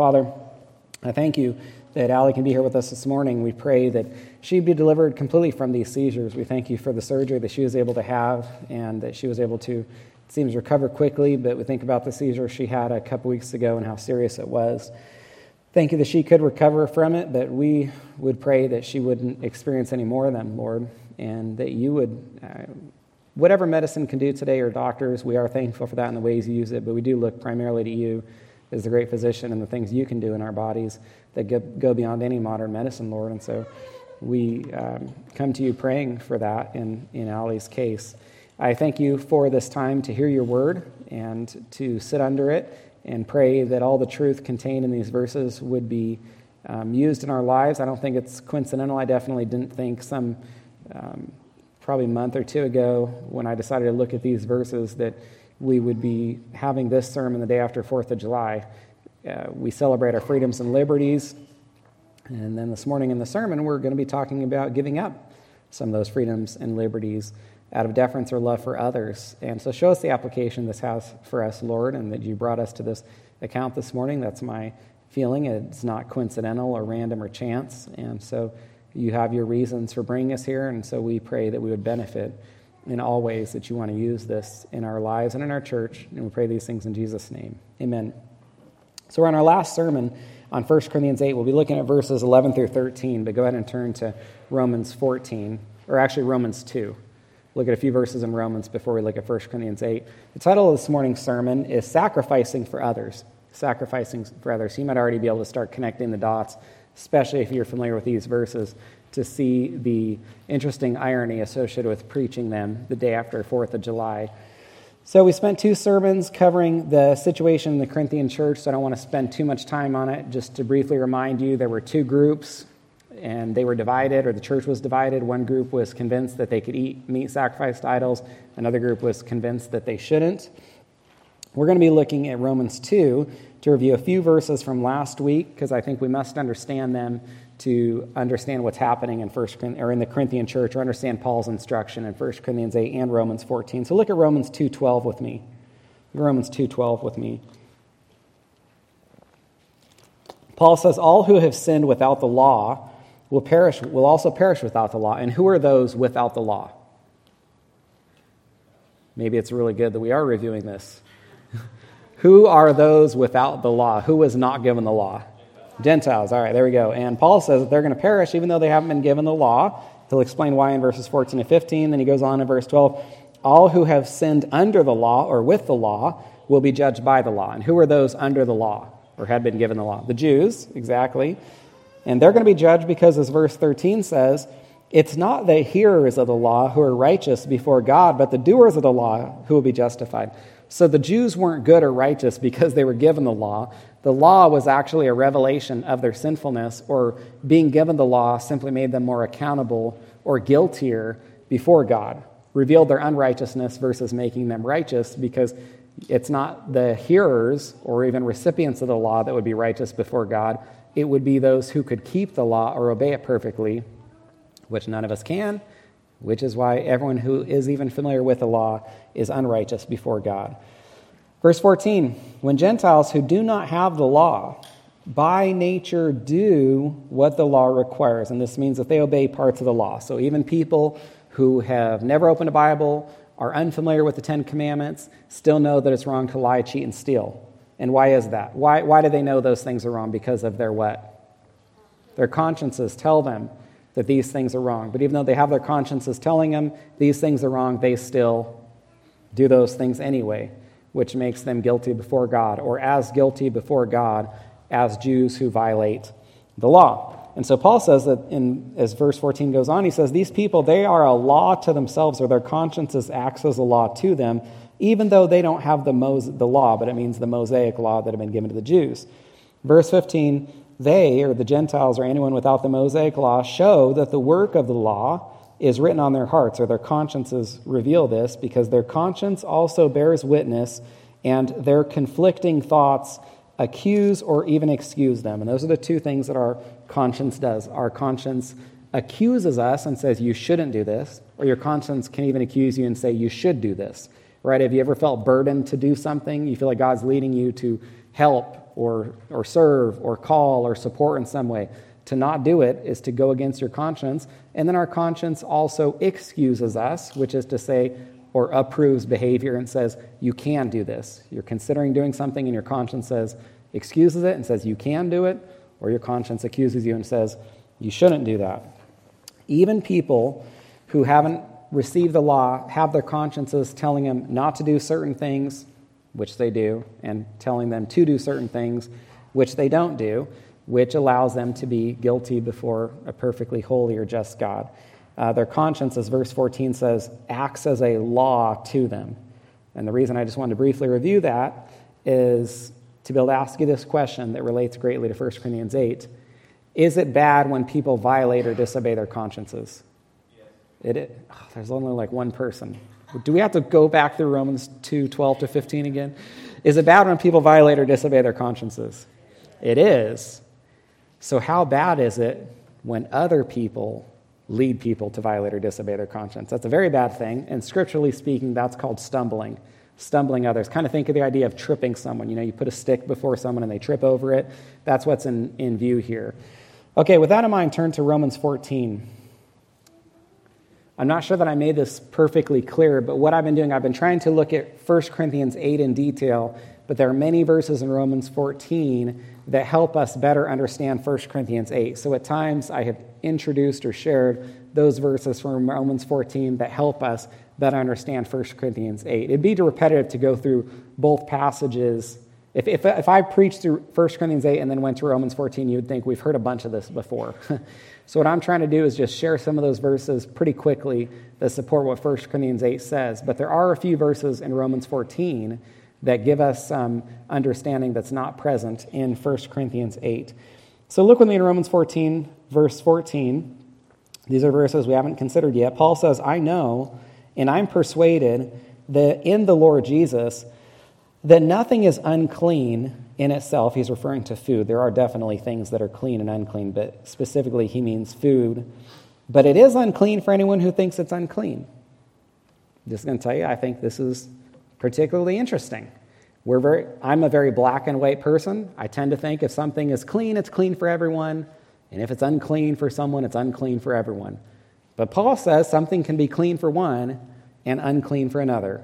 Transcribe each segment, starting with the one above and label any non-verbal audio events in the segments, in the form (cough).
Father, I thank you that Allie can be here with us this morning. We pray that she be delivered completely from these seizures. We thank you for the surgery that she was able to have and that she was able to, it seems, recover quickly. But we think about the seizure she had a couple weeks ago and how serious it was. Thank you that she could recover from it, but we would pray that she wouldn't experience any more of them, Lord, and that you would, uh, whatever medicine can do today or doctors, we are thankful for that and the ways you use it, but we do look primarily to you as the great physician and the things you can do in our bodies that go beyond any modern medicine, Lord. And so we um, come to you praying for that in, in Allie's case. I thank you for this time to hear your word and to sit under it and pray that all the truth contained in these verses would be um, used in our lives. I don't think it's coincidental. I definitely didn't think some, um, probably a month or two ago, when I decided to look at these verses, that we would be having this sermon the day after 4th of July. Uh, we celebrate our freedoms and liberties. And then this morning in the sermon, we're going to be talking about giving up some of those freedoms and liberties out of deference or love for others. And so show us the application this has for us, Lord, and that you brought us to this account this morning. That's my feeling. It's not coincidental or random or chance. And so you have your reasons for bringing us here. And so we pray that we would benefit in all ways that you want to use this in our lives and in our church. And we pray these things in Jesus' name. Amen. So we're on our last sermon on 1 Corinthians 8. We'll be looking at verses 11 through 13, but go ahead and turn to Romans 14, or actually Romans 2 look at a few verses in Romans before we look at 1 Corinthians 8. The title of this morning's sermon is Sacrificing for Others. Sacrificing for Others. You might already be able to start connecting the dots, especially if you're familiar with these verses, to see the interesting irony associated with preaching them the day after 4th of July. So, we spent two sermons covering the situation in the Corinthian church, so I don't want to spend too much time on it. Just to briefly remind you, there were two groups and they were divided, or the church was divided. One group was convinced that they could eat meat sacrificed idols, another group was convinced that they shouldn't. We're going to be looking at Romans 2 to review a few verses from last week because I think we must understand them to understand what's happening in first or in the Corinthian church or understand Paul's instruction in 1 Corinthians 8 and Romans 14. So look at Romans 2:12 with me. Romans 2:12 with me. Paul says all who have sinned without the law will perish will also perish without the law. And who are those without the law? Maybe it's really good that we are reviewing this. (laughs) who are those without the law? Who was not given the law? Gentiles. All right, there we go. And Paul says that they're going to perish even though they haven't been given the law. He'll explain why in verses 14 and 15. Then he goes on in verse 12. All who have sinned under the law or with the law will be judged by the law. And who are those under the law or had been given the law? The Jews, exactly. And they're going to be judged because, as verse 13 says, it's not the hearers of the law who are righteous before God, but the doers of the law who will be justified. So the Jews weren't good or righteous because they were given the law. The law was actually a revelation of their sinfulness, or being given the law simply made them more accountable or guiltier before God, revealed their unrighteousness versus making them righteous because it's not the hearers or even recipients of the law that would be righteous before God, it would be those who could keep the law or obey it perfectly, which none of us can, which is why everyone who is even familiar with the law is unrighteous before God. Verse 14 When Gentiles who do not have the law by nature do what the law requires, and this means that they obey parts of the law. So even people who have never opened a Bible, are unfamiliar with the Ten Commandments, still know that it's wrong to lie, cheat, and steal. And why is that? Why, why do they know those things are wrong? Because of their what? Their consciences tell them that these things are wrong. But even though they have their consciences telling them these things are wrong, they still do those things anyway, which makes them guilty before God, or as guilty before God as Jews who violate the law. And so Paul says that in as verse 14 goes on, he says, These people, they are a law to themselves, or their consciences acts as a law to them even though they don't have the, Mos- the law, but it means the Mosaic law that had been given to the Jews. Verse 15, they, or the Gentiles, or anyone without the Mosaic law, show that the work of the law is written on their hearts, or their consciences reveal this, because their conscience also bears witness, and their conflicting thoughts accuse or even excuse them. And those are the two things that our conscience does. Our conscience accuses us and says, You shouldn't do this, or your conscience can even accuse you and say, You should do this right? Have you ever felt burdened to do something? You feel like God's leading you to help or, or serve or call or support in some way. To not do it is to go against your conscience. And then our conscience also excuses us, which is to say, or approves behavior and says, you can do this. You're considering doing something, and your conscience says, excuses it and says, you can do it, or your conscience accuses you and says, you shouldn't do that. Even people who haven't received the law have their consciences telling them not to do certain things, which they do, and telling them to do certain things, which they don't do, which allows them to be guilty before a perfectly holy or just God. Uh, their conscience, as verse 14 says, acts as a law to them. And the reason I just wanted to briefly review that is to be able to ask you this question that relates greatly to 1 Corinthians 8. Is it bad when people violate or disobey their consciences? Yes. It, oh, there's only like one person. Do we have to go back through Romans 2 12 to 15 again? Is it bad when people violate or disobey their consciences? It is. So, how bad is it when other people lead people to violate or disobey their conscience? That's a very bad thing. And scripturally speaking, that's called stumbling. Stumbling others. Kind of think of the idea of tripping someone. You know, you put a stick before someone and they trip over it. That's what's in, in view here. Okay, with that in mind, turn to Romans 14. I'm not sure that I made this perfectly clear, but what I've been doing, I've been trying to look at 1 Corinthians 8 in detail, but there are many verses in Romans 14 that help us better understand 1 Corinthians 8. So at times I have introduced or shared those verses from Romans 14 that help us better understand 1 Corinthians 8. It'd be repetitive to go through both passages if, if, if I preached through 1 Corinthians 8 and then went to Romans 14, you would think we've heard a bunch of this before. (laughs) so, what I'm trying to do is just share some of those verses pretty quickly that support what 1 Corinthians 8 says. But there are a few verses in Romans 14 that give us some understanding that's not present in 1 Corinthians 8. So, look with me in Romans 14, verse 14. These are verses we haven't considered yet. Paul says, I know and I'm persuaded that in the Lord Jesus, that nothing is unclean in itself. He's referring to food. There are definitely things that are clean and unclean, but specifically, he means food. But it is unclean for anyone who thinks it's unclean. Just going to tell you, I think this is particularly interesting. Very, I'm a very black and white person. I tend to think if something is clean, it's clean for everyone. And if it's unclean for someone, it's unclean for everyone. But Paul says something can be clean for one and unclean for another.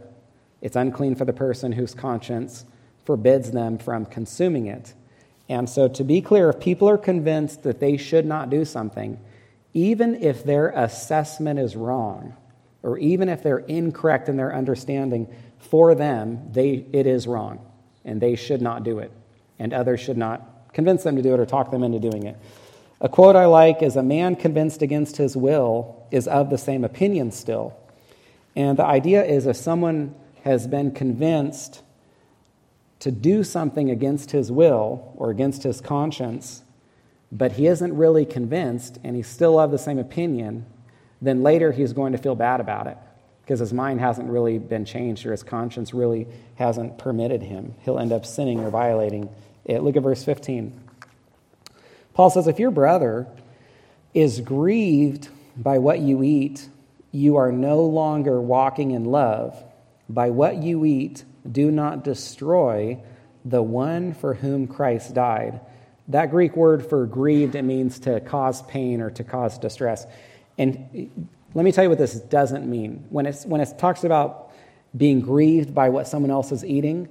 It's unclean for the person whose conscience forbids them from consuming it. And so, to be clear, if people are convinced that they should not do something, even if their assessment is wrong, or even if they're incorrect in their understanding, for them, they, it is wrong, and they should not do it. And others should not convince them to do it or talk them into doing it. A quote I like is A man convinced against his will is of the same opinion still. And the idea is if someone has been convinced to do something against his will or against his conscience, but he isn't really convinced and he's still of the same opinion, then later he's going to feel bad about it because his mind hasn't really been changed or his conscience really hasn't permitted him. He'll end up sinning or violating it. Look at verse 15. Paul says, If your brother is grieved by what you eat, you are no longer walking in love. By what you eat, do not destroy the one for whom Christ died. That Greek word for grieved, it means to cause pain or to cause distress. And let me tell you what this doesn't mean. When, it's, when it talks about being grieved by what someone else is eating,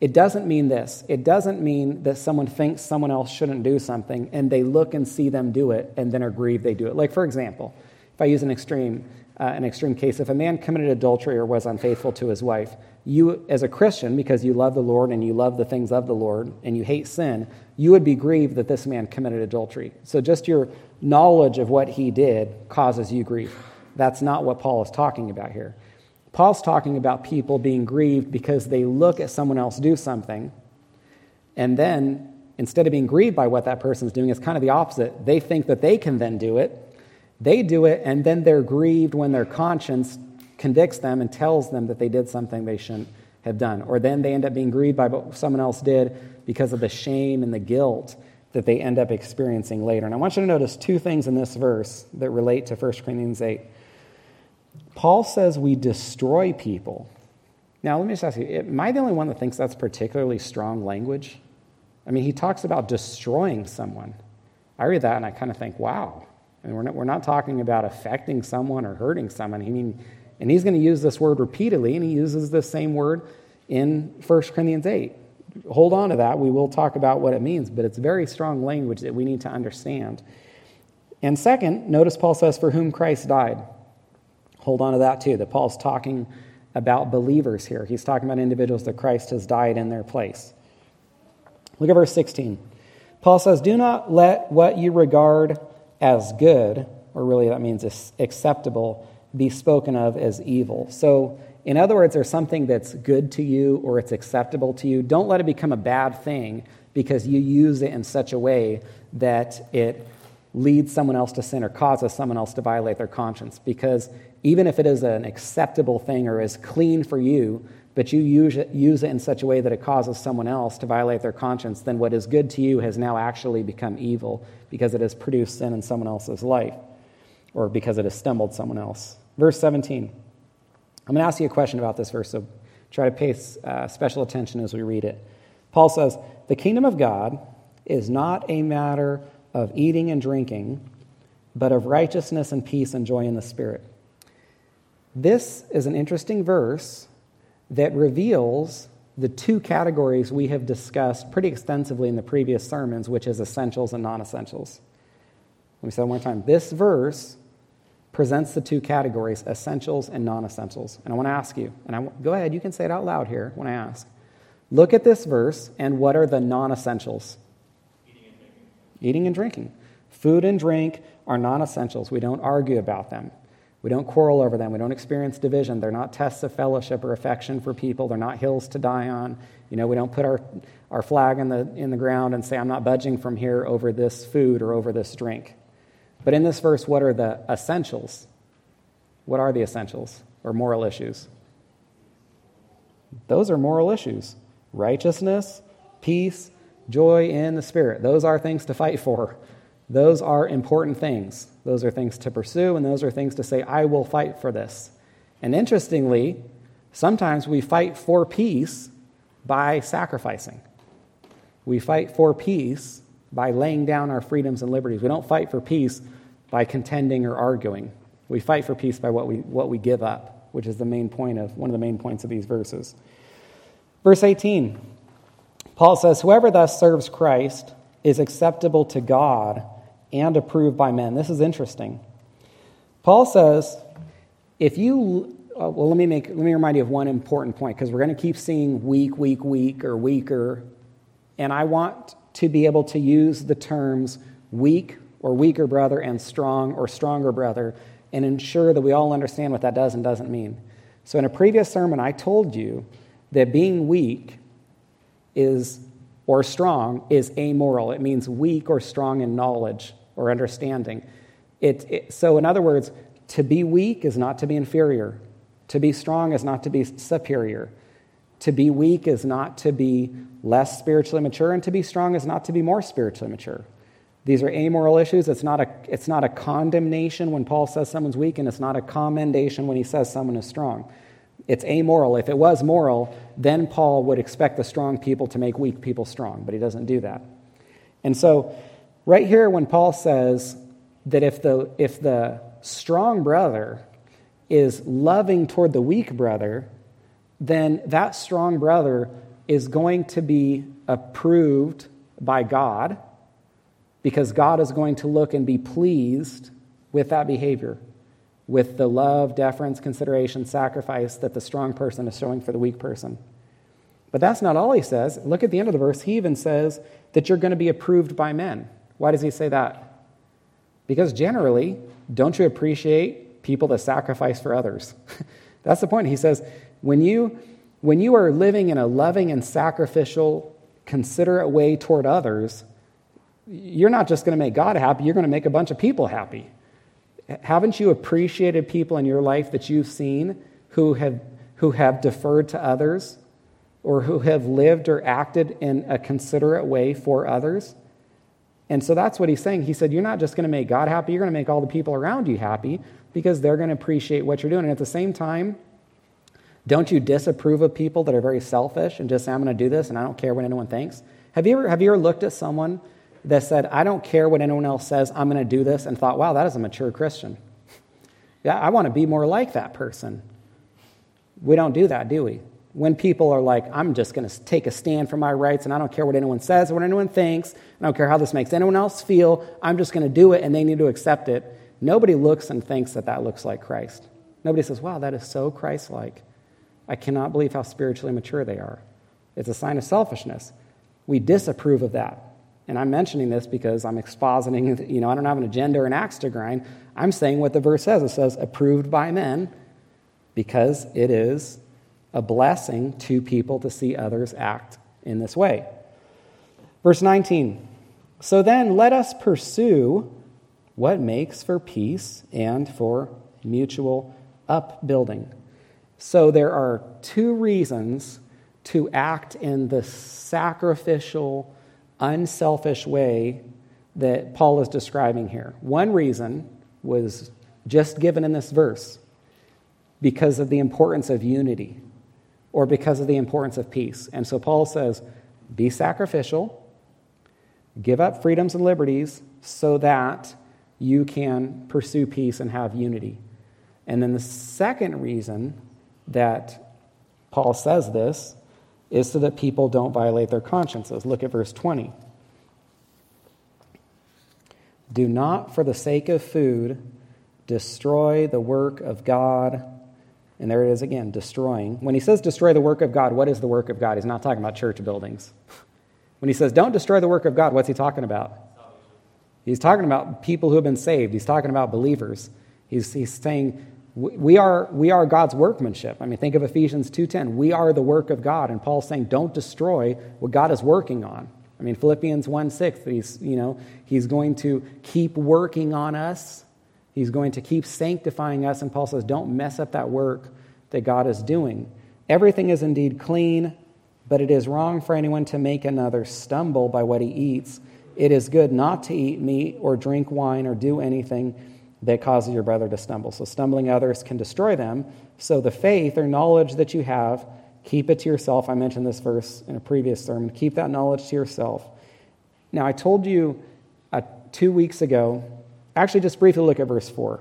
it doesn't mean this. It doesn't mean that someone thinks someone else shouldn't do something and they look and see them do it and then are grieved they do it. Like, for example, if I use an extreme, uh, an extreme case, if a man committed adultery or was unfaithful to his wife, you, as a Christian, because you love the Lord and you love the things of the Lord and you hate sin, you would be grieved that this man committed adultery. So just your knowledge of what he did causes you grief. That's not what Paul is talking about here. Paul's talking about people being grieved because they look at someone else do something, and then instead of being grieved by what that person's doing, it's kind of the opposite. They think that they can then do it, they do it, and then they're grieved when their conscience convicts them and tells them that they did something they shouldn't have done. Or then they end up being grieved by what someone else did because of the shame and the guilt that they end up experiencing later. And I want you to notice two things in this verse that relate to 1 Corinthians 8. Paul says we destroy people. Now, let me just ask you, am I the only one that thinks that's particularly strong language? I mean, he talks about destroying someone. I read that and I kind of think, wow. And we're not, we're not talking about affecting someone or hurting someone. I mean, and he's going to use this word repeatedly, and he uses the same word in 1 Corinthians 8. Hold on to that. We will talk about what it means, but it's very strong language that we need to understand. And second, notice Paul says, For whom Christ died. Hold on to that too, that Paul's talking about believers here. He's talking about individuals that Christ has died in their place. Look at verse 16. Paul says, Do not let what you regard as good, or really that means acceptable, be spoken of as evil. So, in other words, there's something that's good to you or it's acceptable to you. Don't let it become a bad thing because you use it in such a way that it leads someone else to sin or causes someone else to violate their conscience. Because even if it is an acceptable thing or is clean for you, but you use it, use it in such a way that it causes someone else to violate their conscience, then what is good to you has now actually become evil because it has produced sin in someone else's life or because it has stumbled someone else. Verse 17. I'm going to ask you a question about this verse, so try to pay uh, special attention as we read it. Paul says, The kingdom of God is not a matter of eating and drinking, but of righteousness and peace and joy in the Spirit. This is an interesting verse that reveals the two categories we have discussed pretty extensively in the previous sermons, which is essentials and non essentials. Let me say one more time. This verse presents the two categories, essentials and non essentials. And I want to ask you, and I, go ahead, you can say it out loud here when I ask. Look at this verse, and what are the non essentials? Eating and drinking. Eating and drinking. Food and drink are non essentials. We don't argue about them. We don't quarrel over them. We don't experience division. They're not tests of fellowship or affection for people. They're not hills to die on. You know, we don't put our, our flag in the, in the ground and say, I'm not budging from here over this food or over this drink. But in this verse, what are the essentials? What are the essentials or moral issues? Those are moral issues righteousness, peace, joy in the Spirit. Those are things to fight for. Those are important things. Those are things to pursue, and those are things to say, I will fight for this. And interestingly, sometimes we fight for peace by sacrificing. We fight for peace by laying down our freedoms and liberties. We don't fight for peace by contending or arguing. We fight for peace by what we, what we give up, which is the main point of one of the main points of these verses. Verse 18, Paul says, Whoever thus serves Christ is acceptable to God and approved by men. This is interesting. Paul says, if you, uh, well, let me, make, let me remind you of one important point because we're going to keep seeing weak, weak, weak, or weaker. And I want to be able to use the terms weak or weaker brother and strong or stronger brother and ensure that we all understand what that does and doesn't mean. So, in a previous sermon, I told you that being weak is or strong is amoral. It means weak or strong in knowledge or understanding. It, it, so, in other words, to be weak is not to be inferior. To be strong is not to be superior. To be weak is not to be less spiritually mature, and to be strong is not to be more spiritually mature. These are amoral issues. It's not, a, it's not a condemnation when Paul says someone's weak, and it's not a commendation when he says someone is strong. It's amoral. If it was moral, then Paul would expect the strong people to make weak people strong, but he doesn't do that. And so Right here, when Paul says that if the, if the strong brother is loving toward the weak brother, then that strong brother is going to be approved by God because God is going to look and be pleased with that behavior, with the love, deference, consideration, sacrifice that the strong person is showing for the weak person. But that's not all he says. Look at the end of the verse. He even says that you're going to be approved by men. Why does he say that? Because generally, don't you appreciate people that sacrifice for others? (laughs) That's the point. He says, when you, when you are living in a loving and sacrificial, considerate way toward others, you're not just going to make God happy, you're going to make a bunch of people happy. Haven't you appreciated people in your life that you've seen who have, who have deferred to others or who have lived or acted in a considerate way for others? And so that's what he's saying. He said, You're not just going to make God happy, you're going to make all the people around you happy because they're going to appreciate what you're doing. And at the same time, don't you disapprove of people that are very selfish and just say, I'm going to do this and I don't care what anyone thinks? Have you ever, have you ever looked at someone that said, I don't care what anyone else says, I'm going to do this, and thought, wow, that is a mature Christian? Yeah, I want to be more like that person. We don't do that, do we? When people are like, I'm just going to take a stand for my rights and I don't care what anyone says or what anyone thinks, I don't care how this makes anyone else feel, I'm just going to do it and they need to accept it. Nobody looks and thinks that that looks like Christ. Nobody says, wow, that is so Christ like. I cannot believe how spiritually mature they are. It's a sign of selfishness. We disapprove of that. And I'm mentioning this because I'm expositing, (laughs) you know, I don't have an agenda or an axe to grind. I'm saying what the verse says. It says, approved by men, because it is a blessing to people to see others act in this way. Verse 19 So then let us pursue what makes for peace and for mutual upbuilding. So there are two reasons to act in the sacrificial, unselfish way that Paul is describing here. One reason was just given in this verse because of the importance of unity or because of the importance of peace. And so Paul says, be sacrificial, give up freedoms and liberties so that you can pursue peace and have unity. And then the second reason that Paul says this is so that people don't violate their consciences. Look at verse 20. Do not, for the sake of food, destroy the work of God. And there it is again, destroying. When he says destroy the work of God, what is the work of God? He's not talking about church buildings. (laughs) When he says don't destroy the work of God, what's he talking about? He's talking about people who have been saved. He's talking about believers. He's, he's saying we are, we are God's workmanship. I mean, think of Ephesians 2.10. We are the work of God. And Paul's saying don't destroy what God is working on. I mean, Philippians 1 6, he's, you know, he's going to keep working on us. He's going to keep sanctifying us. And Paul says, don't mess up that work that God is doing. Everything is indeed clean, but it is wrong for anyone to make another stumble by what he eats. It is good not to eat meat or drink wine or do anything that causes your brother to stumble. So, stumbling others can destroy them. So, the faith or knowledge that you have Keep it to yourself. I mentioned this verse in a previous sermon. Keep that knowledge to yourself. Now, I told you uh, two weeks ago, actually, just briefly look at verse 4.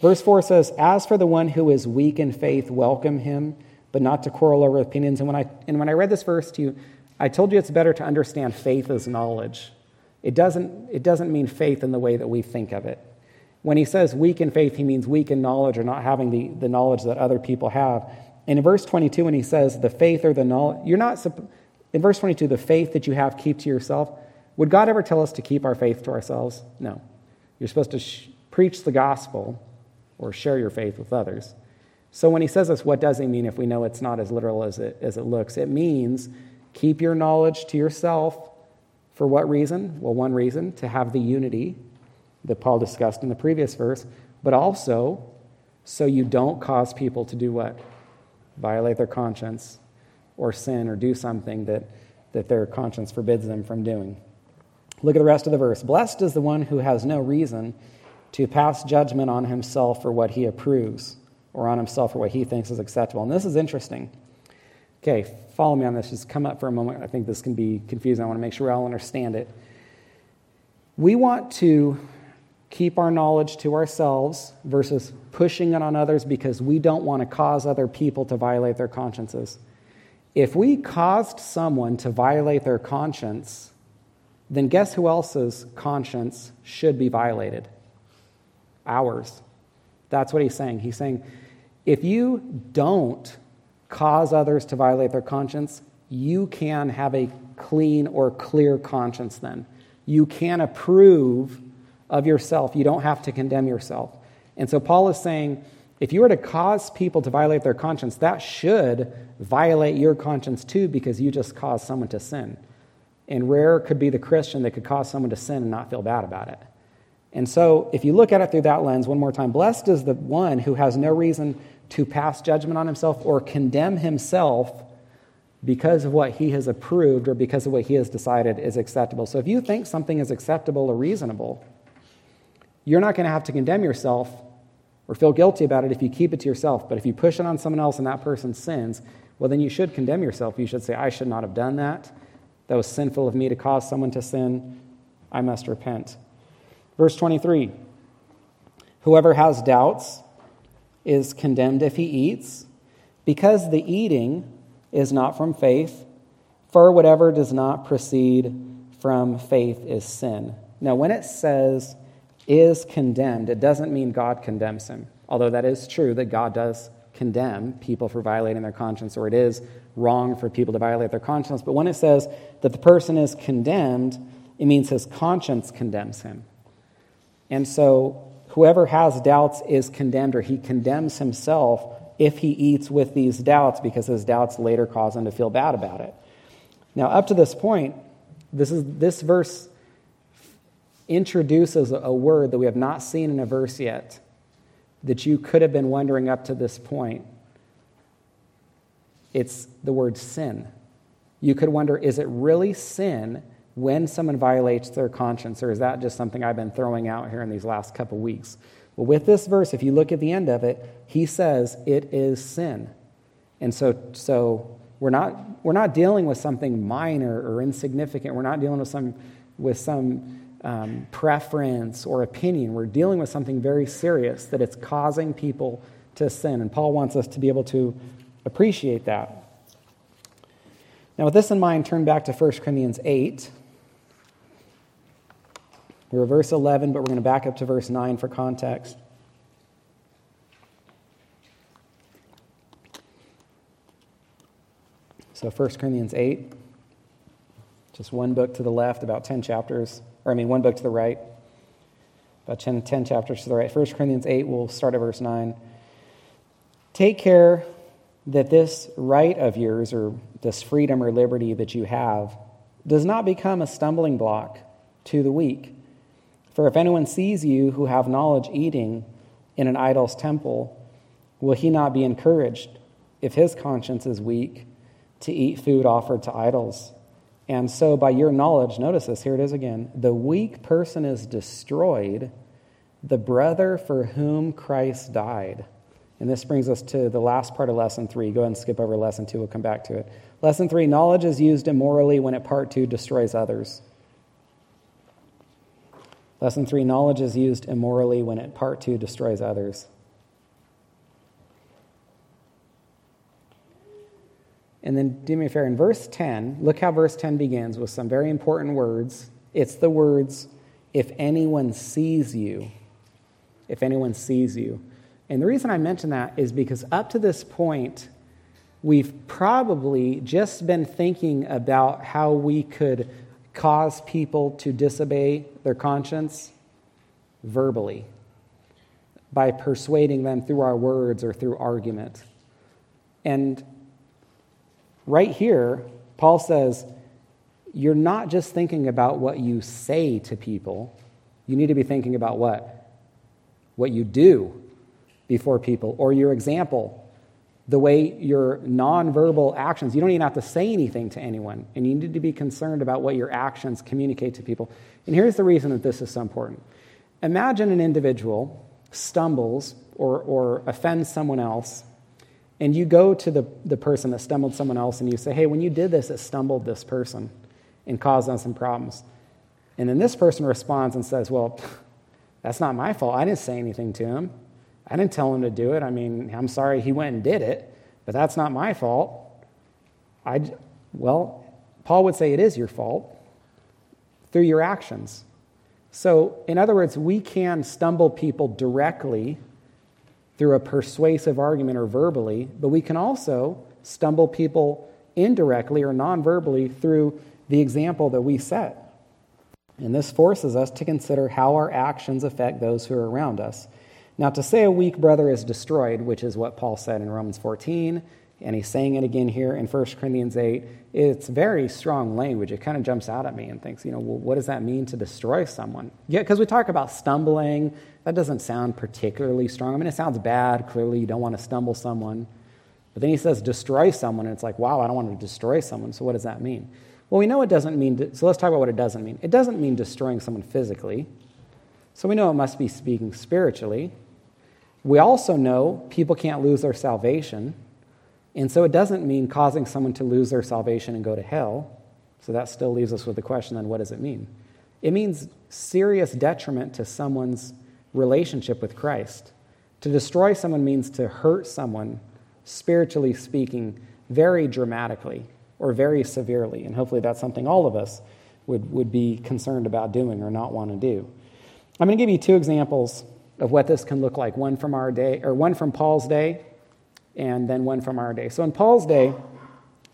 Verse 4 says, As for the one who is weak in faith, welcome him, but not to quarrel over opinions. And when I, and when I read this verse to you, I told you it's better to understand faith as knowledge. It doesn't, it doesn't mean faith in the way that we think of it. When he says weak in faith, he means weak in knowledge or not having the, the knowledge that other people have. And in verse 22, when he says, the faith or the knowledge, you're not, in verse 22, the faith that you have, keep to yourself. Would God ever tell us to keep our faith to ourselves? No. You're supposed to sh- preach the gospel or share your faith with others. So when he says this, what does he mean if we know it's not as literal as it, as it looks? It means keep your knowledge to yourself. For what reason? Well, one reason, to have the unity that Paul discussed in the previous verse, but also so you don't cause people to do what? violate their conscience, or sin, or do something that, that their conscience forbids them from doing. Look at the rest of the verse. Blessed is the one who has no reason to pass judgment on himself for what he approves, or on himself for what he thinks is acceptable. And this is interesting. Okay, follow me on this. Just come up for a moment. I think this can be confusing. I want to make sure we all understand it. We want to keep our knowledge to ourselves versus pushing it on others because we don't want to cause other people to violate their consciences. If we caused someone to violate their conscience, then guess who else's conscience should be violated? Ours. That's what he's saying. He's saying, if you don't cause others to violate their conscience, you can have a clean or clear conscience then. You can approve of yourself. You don't have to condemn yourself. And so Paul is saying if you were to cause people to violate their conscience, that should violate your conscience too because you just caused someone to sin. And rare could be the Christian that could cause someone to sin and not feel bad about it. And so, if you look at it through that lens, one more time, blessed is the one who has no reason to pass judgment on himself or condemn himself because of what he has approved or because of what he has decided is acceptable. So, if you think something is acceptable or reasonable, you're not going to have to condemn yourself or feel guilty about it if you keep it to yourself. But if you push it on someone else and that person sins, well, then you should condemn yourself. You should say, I should not have done that. That was sinful of me to cause someone to sin. I must repent. Verse 23 Whoever has doubts is condemned if he eats, because the eating is not from faith, for whatever does not proceed from faith is sin. Now, when it says is condemned, it doesn't mean God condemns him, although that is true that God does condemn people for violating their conscience, or it is wrong for people to violate their conscience. But when it says that the person is condemned, it means his conscience condemns him. And so, whoever has doubts is condemned, or he condemns himself if he eats with these doubts because his doubts later cause him to feel bad about it. Now, up to this point, this, is, this verse introduces a word that we have not seen in a verse yet that you could have been wondering up to this point. It's the word sin. You could wonder is it really sin when someone violates their conscience, or is that just something I've been throwing out here in these last couple weeks? Well, with this verse, if you look at the end of it, he says it is sin. And so, so we're, not, we're not dealing with something minor or insignificant. We're not dealing with some, with some um, preference or opinion. We're dealing with something very serious that it's causing people to sin. And Paul wants us to be able to appreciate that. Now, with this in mind, turn back to 1 Corinthians 8. We're verse 11, but we're going to back up to verse 9 for context. So 1 Corinthians 8, just one book to the left, about 10 chapters or I mean, one book to the right, about 10, 10 chapters to the right. 1 Corinthians 8, we'll start at verse 9. Take care that this right of yours, or this freedom or liberty that you have, does not become a stumbling block to the weak. For if anyone sees you who have knowledge eating in an idol's temple, will he not be encouraged, if his conscience is weak, to eat food offered to idols? And so, by your knowledge, notice this, here it is again the weak person is destroyed, the brother for whom Christ died. And this brings us to the last part of lesson three. Go ahead and skip over lesson two, we'll come back to it. Lesson three knowledge is used immorally when it, part two, destroys others. Lesson three knowledge is used immorally when it, part two, destroys others. And then do me a favor, in verse 10, look how verse 10 begins with some very important words. It's the words, if anyone sees you. If anyone sees you. And the reason I mention that is because up to this point, we've probably just been thinking about how we could cause people to disobey their conscience verbally by persuading them through our words or through argument. And right here, Paul says, you're not just thinking about what you say to people, you need to be thinking about what? What you do before people, or your example, the way your nonverbal actions, you don't even have to say anything to anyone, and you need to be concerned about what your actions communicate to people. And here's the reason that this is so important. Imagine an individual stumbles or, or offends someone else and you go to the, the person that stumbled someone else and you say, hey, when you did this, it stumbled this person and caused them some problems. And then this person responds and says, well, (laughs) that's not my fault. I didn't say anything to him. I didn't tell him to do it. I mean, I'm sorry he went and did it, but that's not my fault. I, well, Paul would say it is your fault through your actions. So, in other words, we can stumble people directly through a persuasive argument or verbally, but we can also stumble people indirectly or non verbally through the example that we set. And this forces us to consider how our actions affect those who are around us. Now, to say a weak brother is destroyed, which is what Paul said in Romans 14, and he's saying it again here in 1 Corinthians 8, it's very strong language. It kind of jumps out at me and thinks, you know, well, what does that mean to destroy someone? Yeah, because we talk about stumbling. That doesn't sound particularly strong. I mean, it sounds bad. Clearly, you don't want to stumble someone. But then he says destroy someone, and it's like, wow, I don't want to destroy someone. So what does that mean? Well, we know it doesn't mean, to, so let's talk about what it doesn't mean. It doesn't mean destroying someone physically. So we know it must be speaking spiritually. We also know people can't lose their salvation. And so it doesn't mean causing someone to lose their salvation and go to hell. So that still leaves us with the question then, what does it mean? It means serious detriment to someone's relationship with Christ. To destroy someone means to hurt someone, spiritually speaking, very dramatically or very severely. And hopefully that's something all of us would, would be concerned about doing or not want to do. I'm going to give you two examples of what this can look like one from our day, or one from Paul's day, and then one from our day. So in Paul's day,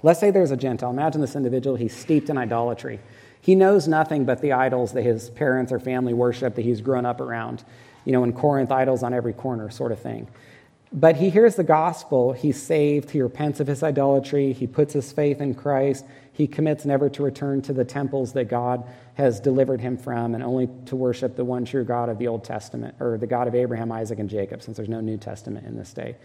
let's say there's a Gentile. Imagine this individual, he's steeped in idolatry. He knows nothing but the idols that his parents or family worship that he's grown up around. You know, in Corinth, idols on every corner, sort of thing. But he hears the gospel, he's saved, he repents of his idolatry, he puts his faith in Christ, he commits never to return to the temples that God has delivered him from and only to worship the one true God of the Old Testament, or the God of Abraham, Isaac, and Jacob, since there's no New Testament in this day.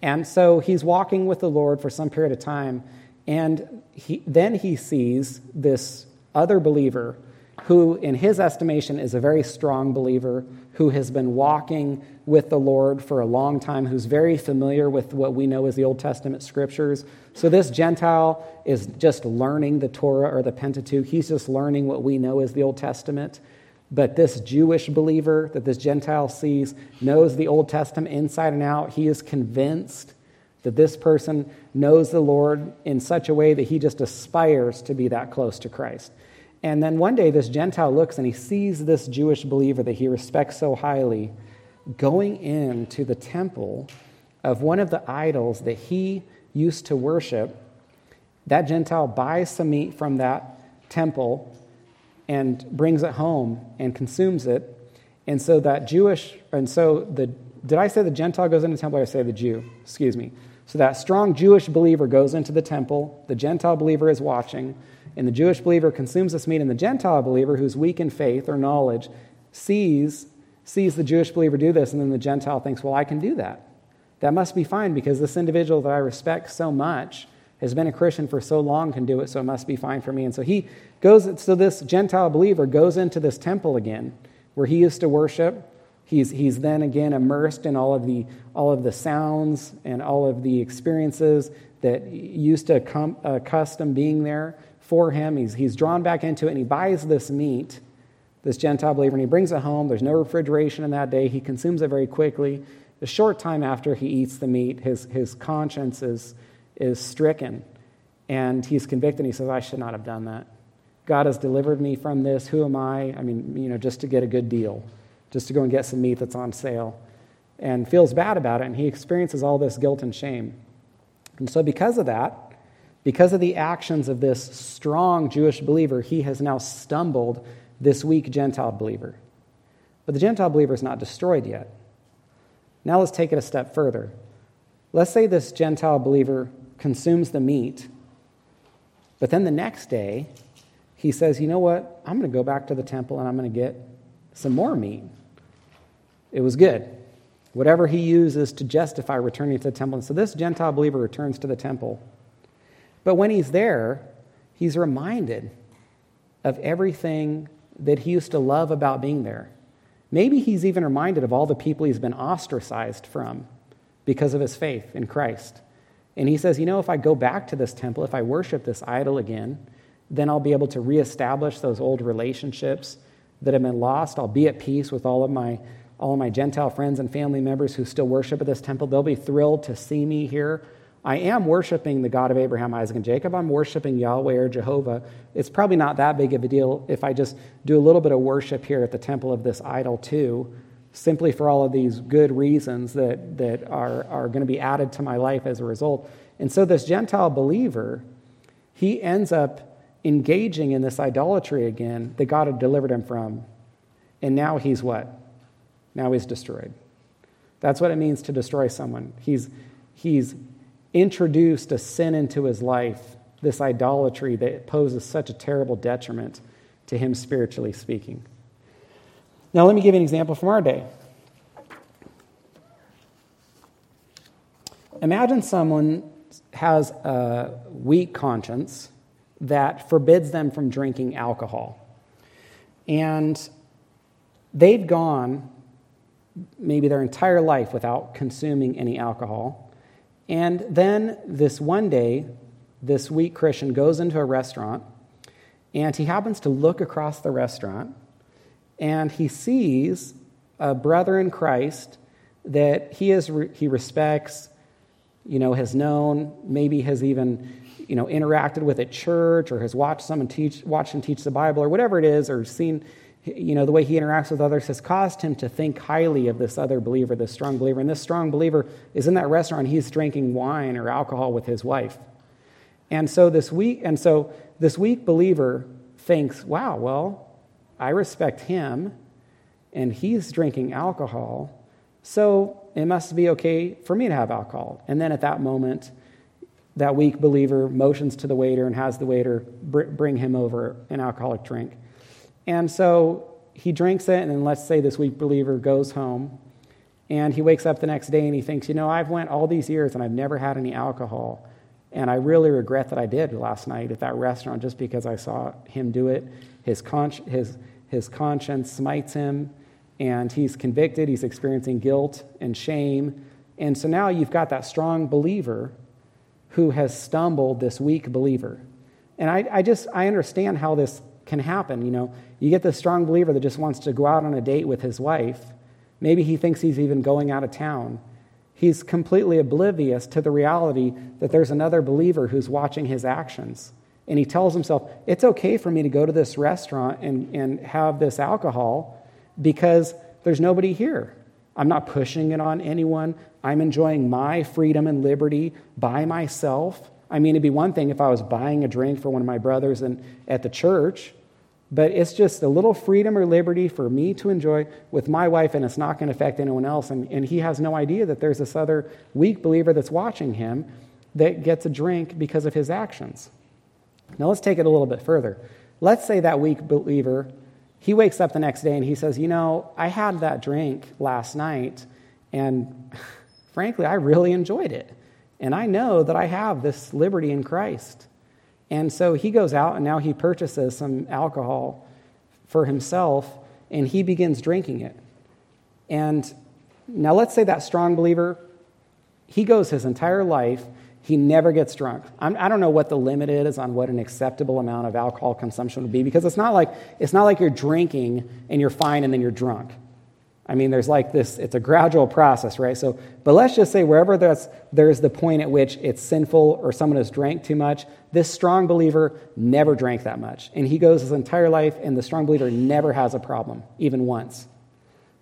And so he's walking with the Lord for some period of time, and he, then he sees this other believer who, in his estimation, is a very strong believer who has been walking with the Lord for a long time, who's very familiar with what we know as the Old Testament scriptures. So, this Gentile is just learning the Torah or the Pentateuch. He's just learning what we know as the Old Testament. But this Jewish believer that this Gentile sees knows the Old Testament inside and out. He is convinced that this person knows the Lord in such a way that he just aspires to be that close to Christ. And then one day, this Gentile looks and he sees this Jewish believer that he respects so highly going into the temple of one of the idols that he used to worship. That Gentile buys some meat from that temple and brings it home and consumes it. And so that Jewish, and so the, did I say the Gentile goes into the temple or I say the Jew? Excuse me. So that strong Jewish believer goes into the temple, the Gentile believer is watching, and the Jewish believer consumes this meat, and the Gentile believer, who's weak in faith or knowledge, sees, sees the Jewish believer do this, and then the Gentile thinks, well, I can do that. That must be fine because this individual that I respect so much has been a Christian for so long can do it, so it must be fine for me. And so he goes, so this Gentile believer goes into this temple again where he used to worship He's, he's then again immersed in all of, the, all of the sounds and all of the experiences that used to come, uh, custom being there for him. He's, he's drawn back into it and he buys this meat, this Gentile believer, and he brings it home. There's no refrigeration in that day. He consumes it very quickly. A short time after he eats the meat, his, his conscience is, is stricken and he's convicted. He says, I should not have done that. God has delivered me from this. Who am I? I mean, you know, just to get a good deal just to go and get some meat that's on sale and feels bad about it. And he experiences all this guilt and shame. And so, because of that, because of the actions of this strong Jewish believer, he has now stumbled this weak Gentile believer. But the Gentile believer is not destroyed yet. Now let's take it a step further. Let's say this Gentile believer consumes the meat, but then the next day he says, You know what? I'm going to go back to the temple and I'm going to get some more meat. It was good. Whatever he uses to justify returning to the temple. And so this Gentile believer returns to the temple. But when he's there, he's reminded of everything that he used to love about being there. Maybe he's even reminded of all the people he's been ostracized from because of his faith in Christ. And he says, You know, if I go back to this temple, if I worship this idol again, then I'll be able to reestablish those old relationships that have been lost. I'll be at peace with all of my all of my Gentile friends and family members who still worship at this temple, they'll be thrilled to see me here. I am worshiping the God of Abraham, Isaac, and Jacob. I'm worshiping Yahweh or Jehovah. It's probably not that big of a deal if I just do a little bit of worship here at the temple of this idol, too, simply for all of these good reasons that, that are, are going to be added to my life as a result. And so, this Gentile believer, he ends up engaging in this idolatry again that God had delivered him from. And now he's what? Now he's destroyed. That's what it means to destroy someone. He's, he's introduced a sin into his life, this idolatry that poses such a terrible detriment to him spiritually speaking. Now, let me give you an example from our day. Imagine someone has a weak conscience that forbids them from drinking alcohol. And they've gone maybe their entire life without consuming any alcohol. And then this one day, this weak Christian goes into a restaurant And he happens to look across the restaurant and he sees a brother in Christ that he, is, he respects, you know, has known, maybe has even, you know, interacted with at church or has watched someone teach, watched him teach the Bible or whatever it is, or seen, you know, the way he interacts with others has caused him to think highly of this other believer, this strong believer. And this strong believer is in that restaurant, he's drinking wine or alcohol with his wife. And so this weak, and so this weak believer thinks, wow, well, I respect him and he's drinking alcohol. So it must be okay for me to have alcohol. And then at that moment, that weak believer motions to the waiter and has the waiter bring him over an alcoholic drink. And so he drinks it, and then let's say this weak believer goes home and he wakes up the next day and he thinks, you know, I've went all these years and I've never had any alcohol. And I really regret that I did last night at that restaurant just because I saw him do it. His, con- his, his conscience smites him and he's convicted, he's experiencing guilt and shame. And so now you've got that strong believer who has stumbled this weak believer. And I, I just, I understand how this can happen. You know, you get this strong believer that just wants to go out on a date with his wife. Maybe he thinks he's even going out of town. He's completely oblivious to the reality that there's another believer who's watching his actions. And he tells himself, it's okay for me to go to this restaurant and, and have this alcohol because there's nobody here. I'm not pushing it on anyone. I'm enjoying my freedom and liberty by myself. I mean, it'd be one thing if I was buying a drink for one of my brothers in, at the church, but it's just a little freedom or liberty for me to enjoy with my wife, and it's not going to affect anyone else. And, and he has no idea that there's this other weak believer that's watching him that gets a drink because of his actions. Now, let's take it a little bit further. Let's say that weak believer he wakes up the next day and he says, You know, I had that drink last night, and (laughs) frankly, I really enjoyed it. And I know that I have this liberty in Christ. And so he goes out and now he purchases some alcohol for himself and he begins drinking it. And now let's say that strong believer, he goes his entire life he never gets drunk. I'm, I do not know what the limit is on what an acceptable amount of alcohol consumption would be because it's not like it's not like you're drinking and you're fine and then you're drunk. I mean, there's like this, it's a gradual process, right? So, but let's just say wherever there's, there's the point at which it's sinful or someone has drank too much, this strong believer never drank that much. And he goes his entire life, and the strong believer never has a problem, even once.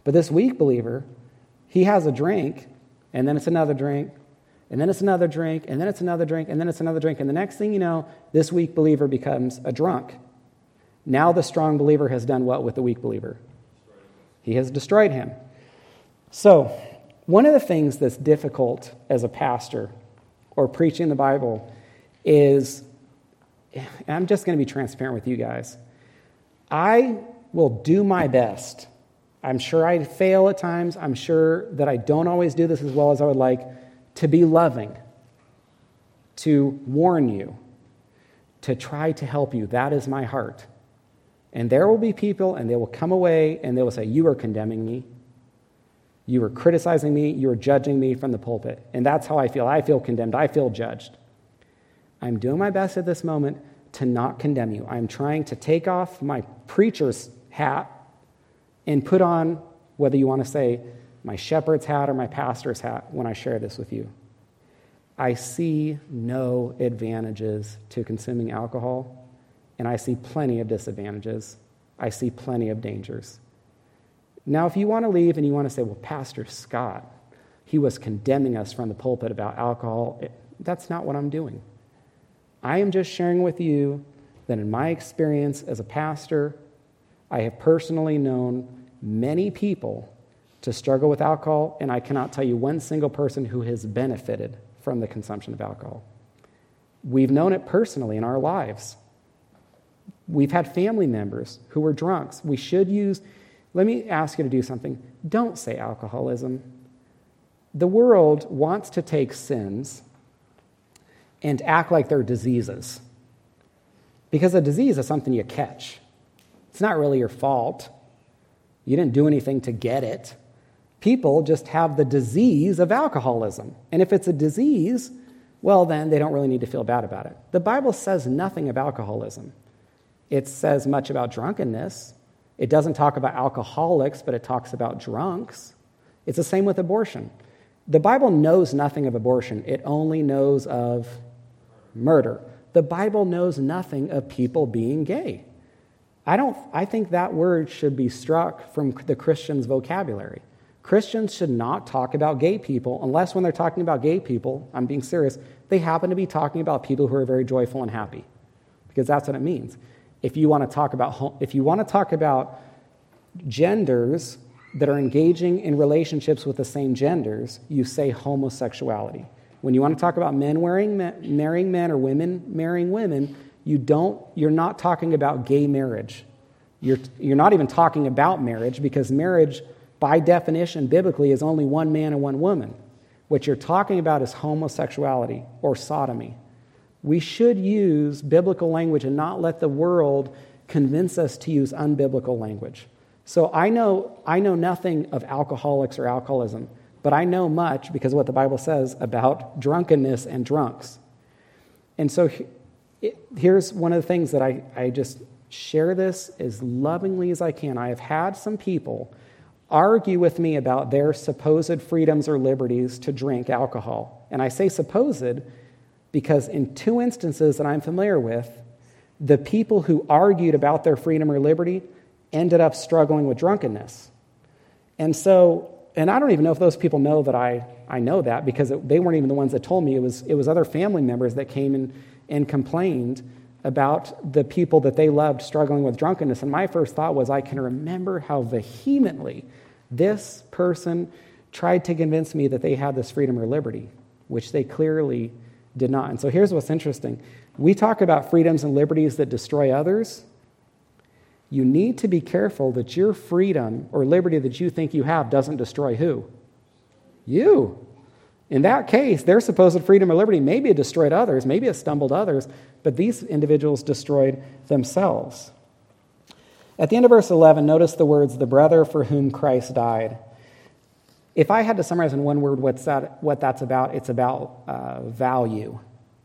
But this weak believer, he has a drink, and then it's another drink, and then it's another drink, and then it's another drink, and then it's another drink. And the next thing you know, this weak believer becomes a drunk. Now the strong believer has done what with the weak believer? He has destroyed him. So, one of the things that's difficult as a pastor or preaching the Bible is, I'm just going to be transparent with you guys. I will do my best. I'm sure I fail at times. I'm sure that I don't always do this as well as I would like to be loving, to warn you, to try to help you. That is my heart. And there will be people, and they will come away and they will say, You are condemning me. You are criticizing me. You are judging me from the pulpit. And that's how I feel. I feel condemned. I feel judged. I'm doing my best at this moment to not condemn you. I'm trying to take off my preacher's hat and put on, whether you want to say, my shepherd's hat or my pastor's hat when I share this with you. I see no advantages to consuming alcohol, and I see plenty of disadvantages. I see plenty of dangers. Now, if you want to leave and you want to say, well, Pastor Scott, he was condemning us from the pulpit about alcohol, that's not what I'm doing. I am just sharing with you that in my experience as a pastor, I have personally known many people to struggle with alcohol, and I cannot tell you one single person who has benefited from the consumption of alcohol. We've known it personally in our lives. We've had family members who were drunks. We should use, let me ask you to do something. Don't say alcoholism. The world wants to take sins and act like they're diseases. Because a disease is something you catch, it's not really your fault. You didn't do anything to get it. People just have the disease of alcoholism. And if it's a disease, well, then they don't really need to feel bad about it. The Bible says nothing of alcoholism. It says much about drunkenness. It doesn't talk about alcoholics, but it talks about drunks. It's the same with abortion. The Bible knows nothing of abortion, it only knows of murder. The Bible knows nothing of people being gay. I, don't, I think that word should be struck from the Christian's vocabulary. Christians should not talk about gay people unless when they're talking about gay people, I'm being serious, they happen to be talking about people who are very joyful and happy because that's what it means. If you want to talk about if you want to talk about genders that are engaging in relationships with the same genders, you say homosexuality. When you want to talk about men wearing, marrying men or women marrying women, you don't, you're not talking about gay marriage. You're, you're not even talking about marriage because marriage, by definition, biblically, is only one man and one woman. What you're talking about is homosexuality or sodomy. We should use biblical language and not let the world convince us to use unbiblical language. So I know, I know nothing of alcoholics or alcoholism, but I know much because of what the Bible says about drunkenness and drunks. And so it, here's one of the things that I, I just share this as lovingly as I can. I have had some people argue with me about their supposed freedoms or liberties to drink alcohol. And I say supposed because in two instances that I'm familiar with, the people who argued about their freedom or liberty ended up struggling with drunkenness. And so, and I don't even know if those people know that I, I know that because it, they weren't even the ones that told me. It was, it was other family members that came and, and complained about the people that they loved struggling with drunkenness. And my first thought was, I can remember how vehemently this person tried to convince me that they had this freedom or liberty, which they clearly did not. And so here's what's interesting we talk about freedoms and liberties that destroy others you need to be careful that your freedom or liberty that you think you have doesn't destroy who? You. In that case, their supposed freedom or liberty maybe it destroyed others, maybe it stumbled others, but these individuals destroyed themselves. At the end of verse 11, notice the words, the brother for whom Christ died. If I had to summarize in one word what's that, what that's about, it's about uh, value.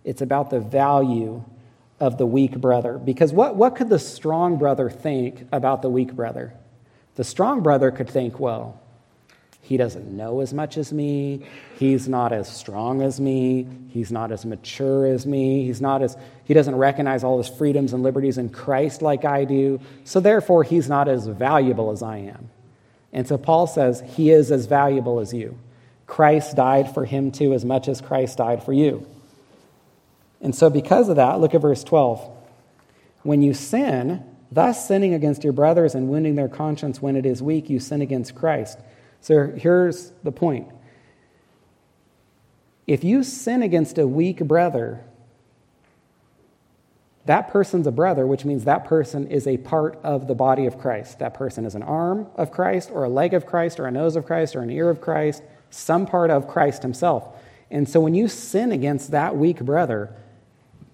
It's about the value of the weak brother. Because what, what could the strong brother think about the weak brother? The strong brother could think, well, he doesn't know as much as me. He's not as strong as me. He's not as mature as me. He's not as, he doesn't recognize all his freedoms and liberties in Christ like I do. So therefore, he's not as valuable as I am. And so Paul says, he is as valuable as you. Christ died for him too, as much as Christ died for you. And so, because of that, look at verse 12. When you sin, thus sinning against your brothers and wounding their conscience when it is weak, you sin against Christ. So, here's the point. If you sin against a weak brother, that person's a brother, which means that person is a part of the body of Christ. That person is an arm of Christ, or a leg of Christ, or a nose of Christ, or an ear of Christ, some part of Christ himself. And so when you sin against that weak brother,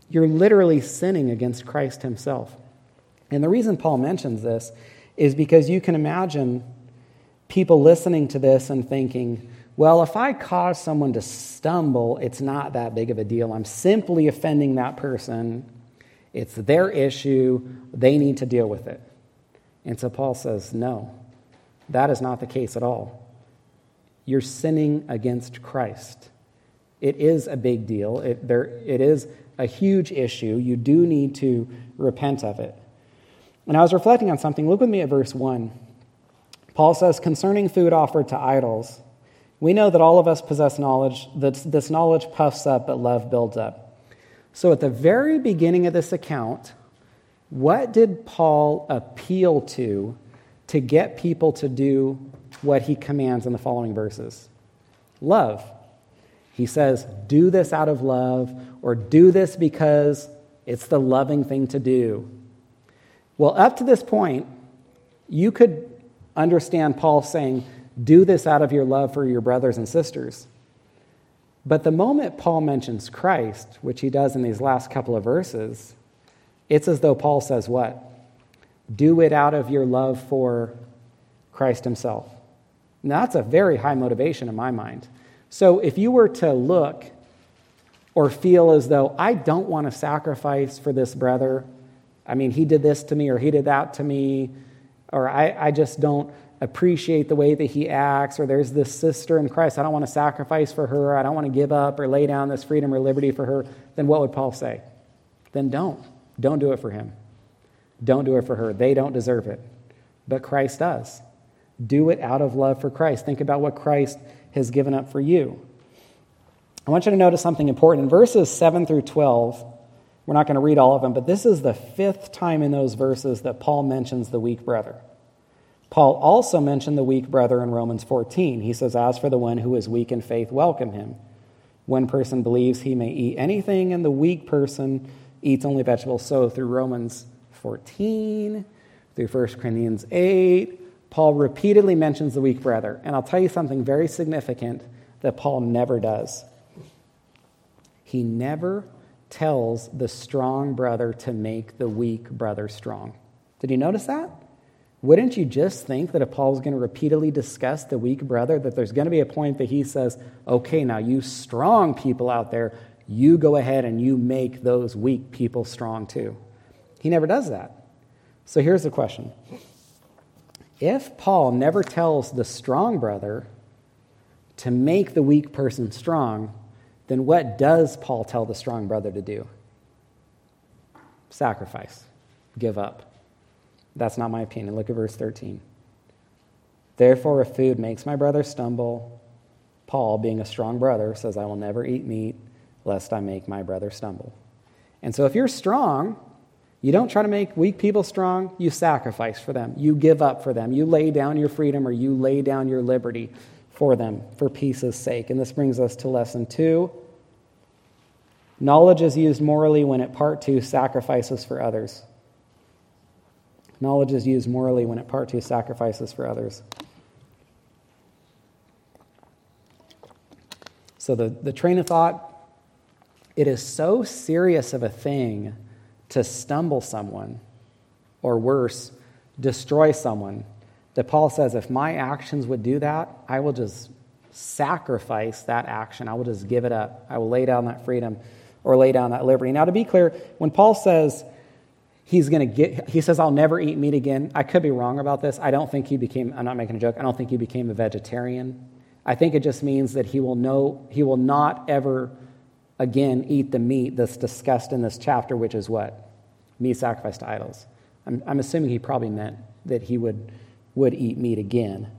you're literally sinning against Christ himself. And the reason Paul mentions this is because you can imagine people listening to this and thinking, well, if I cause someone to stumble, it's not that big of a deal. I'm simply offending that person. It's their issue. They need to deal with it. And so Paul says, no, that is not the case at all. You're sinning against Christ. It is a big deal. It, there, it is a huge issue. You do need to repent of it. And I was reflecting on something. Look with me at verse 1. Paul says, concerning food offered to idols, we know that all of us possess knowledge, that this knowledge puffs up, but love builds up. So at the very beginning of this account, what did Paul appeal to to get people to do what he commands in the following verses? Love. He says, do this out of love, or do this because it's the loving thing to do. Well, up to this point, you could understand Paul saying, do this out of your love for your brothers and sisters. But the moment Paul mentions Christ, which he does in these last couple of verses, it's as though Paul says, What? Do it out of your love for Christ himself. Now, that's a very high motivation in my mind. So if you were to look or feel as though I don't want to sacrifice for this brother I mean, he did this to me or he did that to me, or I, I just don't appreciate the way that he acts, or there's this sister in Christ, I don't want to sacrifice for her, I don't want to give up or lay down this freedom or liberty for her, then what would Paul say? Then don't. Don't do it for him. Don't do it for her. They don't deserve it. But Christ does. Do it out of love for Christ. Think about what Christ has given up for you. I want you to notice something important. In verses 7 through 12, we're not going to read all of them, but this is the fifth time in those verses that Paul mentions the weak brother. Paul also mentioned the weak brother in Romans 14. He says, As for the one who is weak in faith, welcome him. One person believes he may eat anything, and the weak person eats only vegetables. So through Romans 14, through 1 Corinthians 8, Paul repeatedly mentions the weak brother. And I'll tell you something very significant that Paul never does. He never tells the strong brother to make the weak brother strong. Did you notice that? Wouldn't you just think that if Paul's going to repeatedly discuss the weak brother, that there's going to be a point that he says, okay, now you strong people out there, you go ahead and you make those weak people strong too? He never does that. So here's the question If Paul never tells the strong brother to make the weak person strong, then what does Paul tell the strong brother to do? Sacrifice, give up. That's not my opinion. Look at verse 13. Therefore, if food makes my brother stumble, Paul, being a strong brother, says, I will never eat meat lest I make my brother stumble. And so, if you're strong, you don't try to make weak people strong, you sacrifice for them. You give up for them. You lay down your freedom or you lay down your liberty for them for peace's sake. And this brings us to lesson two. Knowledge is used morally when at part two sacrifices for others. Knowledge is used morally when it part two sacrifices for others. So the, the train of thought it is so serious of a thing to stumble someone, or worse, destroy someone, that Paul says, if my actions would do that, I will just sacrifice that action. I will just give it up. I will lay down that freedom or lay down that liberty. Now, to be clear, when Paul says, he's going to get he says i'll never eat meat again. I could be wrong about this. I don't think he became i'm not making a joke i don't think he became a vegetarian. I think it just means that he will know he will not ever again eat the meat that's discussed in this chapter which is what? Meat sacrificed to idols. I'm, I'm assuming he probably meant that he would would eat meat again.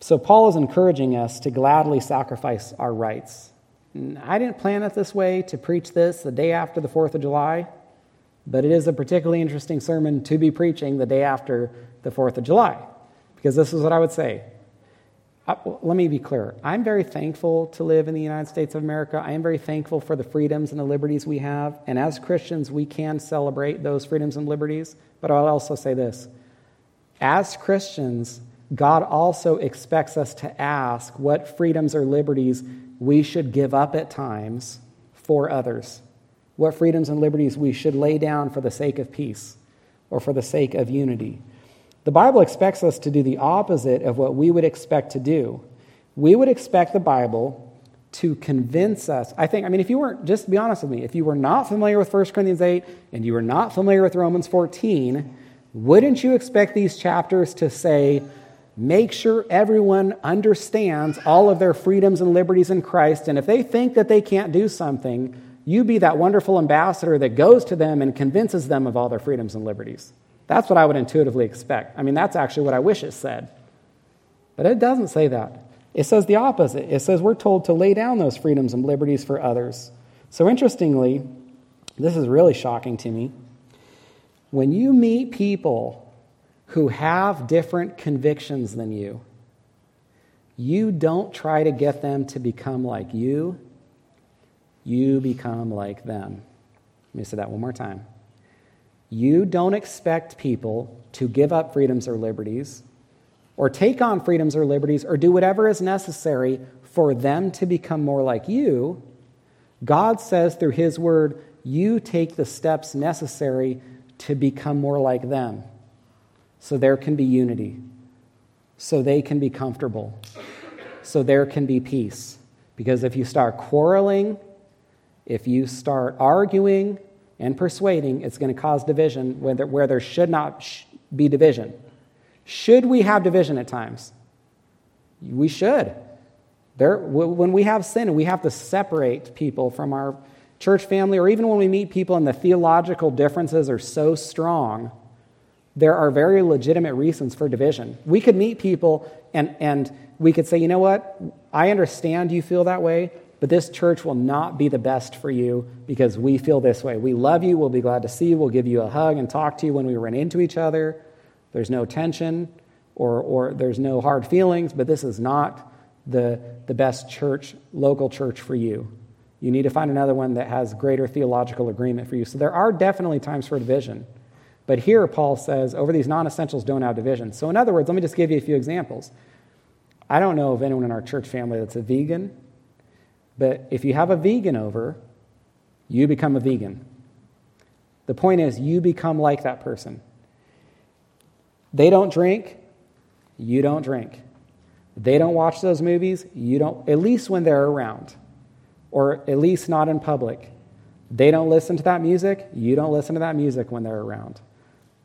So paul is encouraging us to gladly sacrifice our rights. I didn't plan it this way to preach this the day after the fourth of july but it is a particularly interesting sermon to be preaching the day after the 4th of July, because this is what I would say. Uh, let me be clear. I'm very thankful to live in the United States of America. I am very thankful for the freedoms and the liberties we have. And as Christians, we can celebrate those freedoms and liberties. But I'll also say this as Christians, God also expects us to ask what freedoms or liberties we should give up at times for others what freedoms and liberties we should lay down for the sake of peace or for the sake of unity. The Bible expects us to do the opposite of what we would expect to do. We would expect the Bible to convince us. I think, I mean, if you weren't, just be honest with me, if you were not familiar with 1 Corinthians 8 and you were not familiar with Romans 14, wouldn't you expect these chapters to say, make sure everyone understands all of their freedoms and liberties in Christ, and if they think that they can't do something, you be that wonderful ambassador that goes to them and convinces them of all their freedoms and liberties. That's what I would intuitively expect. I mean, that's actually what I wish it said. But it doesn't say that. It says the opposite. It says we're told to lay down those freedoms and liberties for others. So, interestingly, this is really shocking to me. When you meet people who have different convictions than you, you don't try to get them to become like you you become like them. Let me say that one more time. You don't expect people to give up freedoms or liberties, or take on freedoms or liberties, or do whatever is necessary for them to become more like you. God says through His Word, you take the steps necessary to become more like them so there can be unity, so they can be comfortable, so there can be peace. Because if you start quarreling if you start arguing, and persuading, it's going to cause division where there, where there should not be division. Should we have division at times? We should. There, when we have sin we have to separate people from our church family, or even when we meet people and the theological differences are so strong, there are very legitimate reasons for division. We could meet people and, and we could say, you know what? I understand you feel that way, but this church will not be the best for you because we feel this way. We love you. We'll be glad to see you. We'll give you a hug and talk to you when we run into each other. There's no tension or, or there's no hard feelings, but this is not the, the best church, local church for you. You need to find another one that has greater theological agreement for you. So there are definitely times for division. But here, Paul says, over these non essentials, don't have division. So, in other words, let me just give you a few examples. I don't know of anyone in our church family that's a vegan but if you have a vegan over, you become a vegan. The point is, you become like that person. They don't drink, you don't drink. They don't watch those movies, you don't, at least when they're around, or at least not in public. They don't listen to that music, you don't listen to that music when they're around.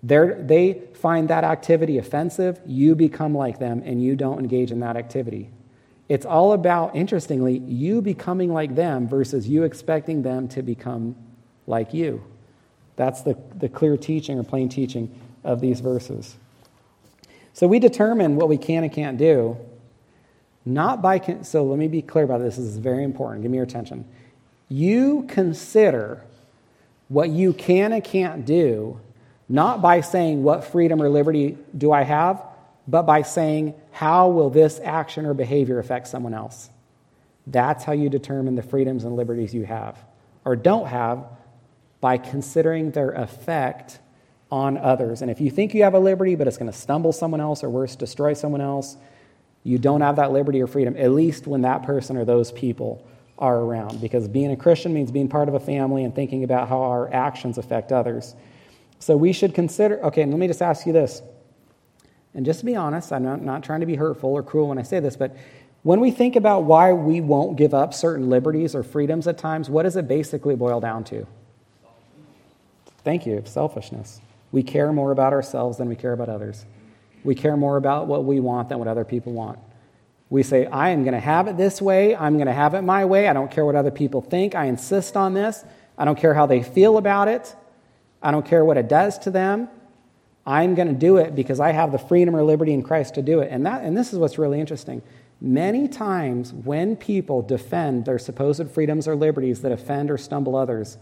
They're, they find that activity offensive, you become like them, and you don't engage in that activity. It's all about, interestingly, you becoming like them versus you expecting them to become like you. That's the, the clear teaching or plain teaching of these verses. So we determine what we can and can't do, not by. Con- so let me be clear about this. This is very important. Give me your attention. You consider what you can and can't do, not by saying, What freedom or liberty do I have? But by saying, How will this action or behavior affect someone else? That's how you determine the freedoms and liberties you have or don't have by considering their effect on others. And if you think you have a liberty, but it's going to stumble someone else or worse, destroy someone else, you don't have that liberty or freedom, at least when that person or those people are around. Because being a Christian means being part of a family and thinking about how our actions affect others. So we should consider, okay, and let me just ask you this. And just to be honest, I'm not, not trying to be hurtful or cruel when I say this, but when we think about why we won't give up certain liberties or freedoms at times, what does it basically boil down to? Thank you, selfishness. We care more about ourselves than we care about others. We care more about what we want than what other people want. We say, I am going to have it this way. I'm going to have it my way. I don't care what other people think. I insist on this. I don't care how they feel about it. I don't care what it does to them. I'm going to do it because I have the freedom or liberty in Christ to do it. And, that, and this is what's really interesting. Many times, when people defend their supposed freedoms or liberties that offend or stumble others,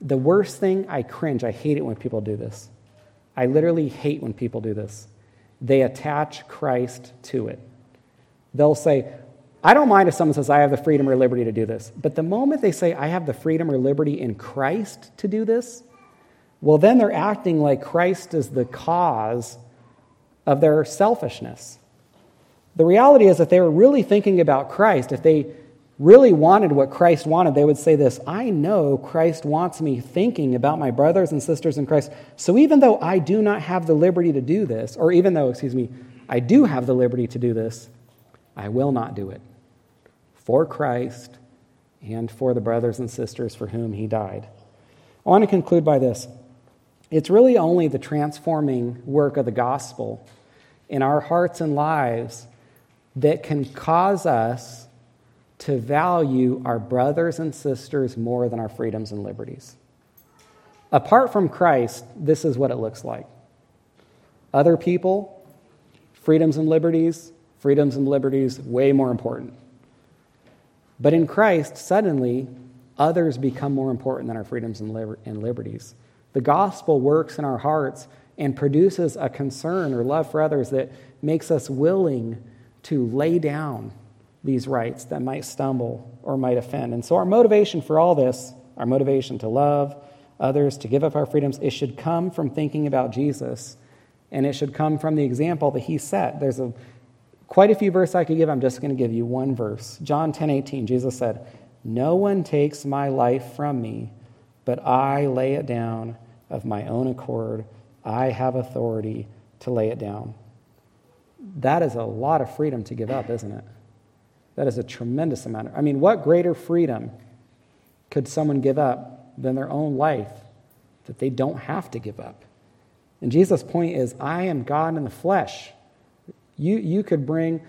the worst thing, I cringe. I hate it when people do this. I literally hate when people do this. They attach Christ to it. They'll say, I don't mind if someone says, I have the freedom or liberty to do this. But the moment they say, I have the freedom or liberty in Christ to do this, well, then they're acting like Christ is the cause of their selfishness. The reality is, if they were really thinking about Christ, if they really wanted what Christ wanted, they would say this I know Christ wants me thinking about my brothers and sisters in Christ. So even though I do not have the liberty to do this, or even though, excuse me, I do have the liberty to do this, I will not do it for Christ and for the brothers and sisters for whom he died. I want to conclude by this. It's really only the transforming work of the gospel in our hearts and lives that can cause us to value our brothers and sisters more than our freedoms and liberties. Apart from Christ, this is what it looks like. Other people, freedoms and liberties, freedoms and liberties, way more important. But in Christ, suddenly, others become more important than our freedoms and, liberties. The gospel works in our hearts and produces a concern or love for others that makes us willing to lay down these rights that might stumble or might offend. And so, our motivation for all this, our motivation to love others, to give up our freedoms, it should come from thinking about Jesus and it should come from the example that he set. There's a, quite a few verses I could give. I'm just going to give you one verse. John 10 18, Jesus said, No one takes my life from me, but I lay it down of my own accord. I have authority to lay it down. That is a lot of freedom to give up, isn't it? That is a tremendous amount. I mean, what greater freedom could someone give up than their own life that they don't have to give up. And Jesus' point is I am God in the flesh. You, you could bring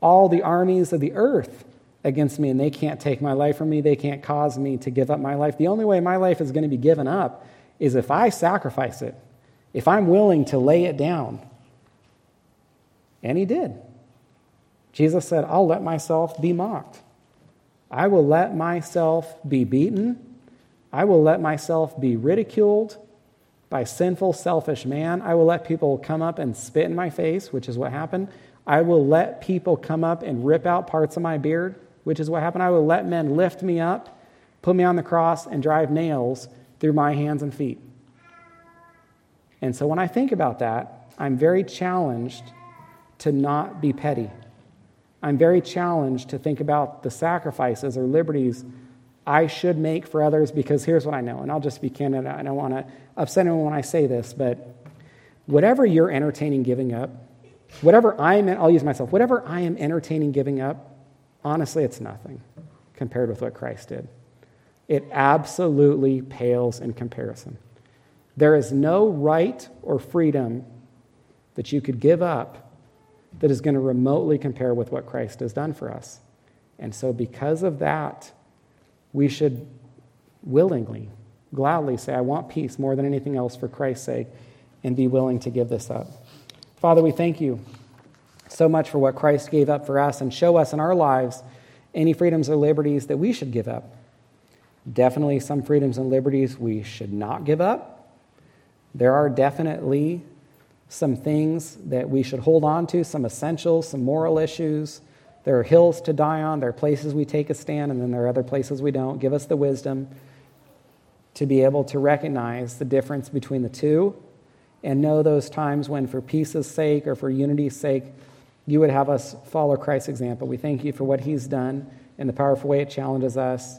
all the armies of the earth against me, and they can't take my life from me. They can't cause me to give up my life. The only way my life is going to be given up is if I sacrifice it, if I'm willing to lay it down. And he did. Jesus said, I'll let myself be mocked. I will let myself be beaten. I will let myself be ridiculed by sinful, selfish man. I will let people come up and spit in my face, which is what happened. I will let people come up and rip out parts of my beard, which is what happened. I will let men lift me up, put me on the cross, and drive nails through my hands and feet. And so when I think about that, I'm very challenged to not be petty. I'm very challenged to think about the sacrifices or liberties I should make for others because here's what I know, and I'll just be candid. I don't want to upset anyone when I say this, but whatever you're entertaining giving up, whatever I'm, I'll use myself, whatever I am entertaining giving up, honestly, it's nothing compared with what Christ did. It absolutely pales in comparison. There is no right or freedom that you could give up that is going to remotely compare with what Christ has done for us. And so, because of that, we should willingly, gladly say, I want peace more than anything else for Christ's sake, and be willing to give this up. Father, we thank you so much for what Christ gave up for us and show us in our lives any freedoms or liberties that we should give up. Definitely some freedoms and liberties we should not give up. There are definitely some things that we should hold on to, some essentials, some moral issues. There are hills to die on, there are places we take a stand, and then there are other places we don't. Give us the wisdom to be able to recognize the difference between the two and know those times when, for peace's sake or for unity's sake, you would have us follow Christ's example. We thank you for what he's done and the powerful way it challenges us,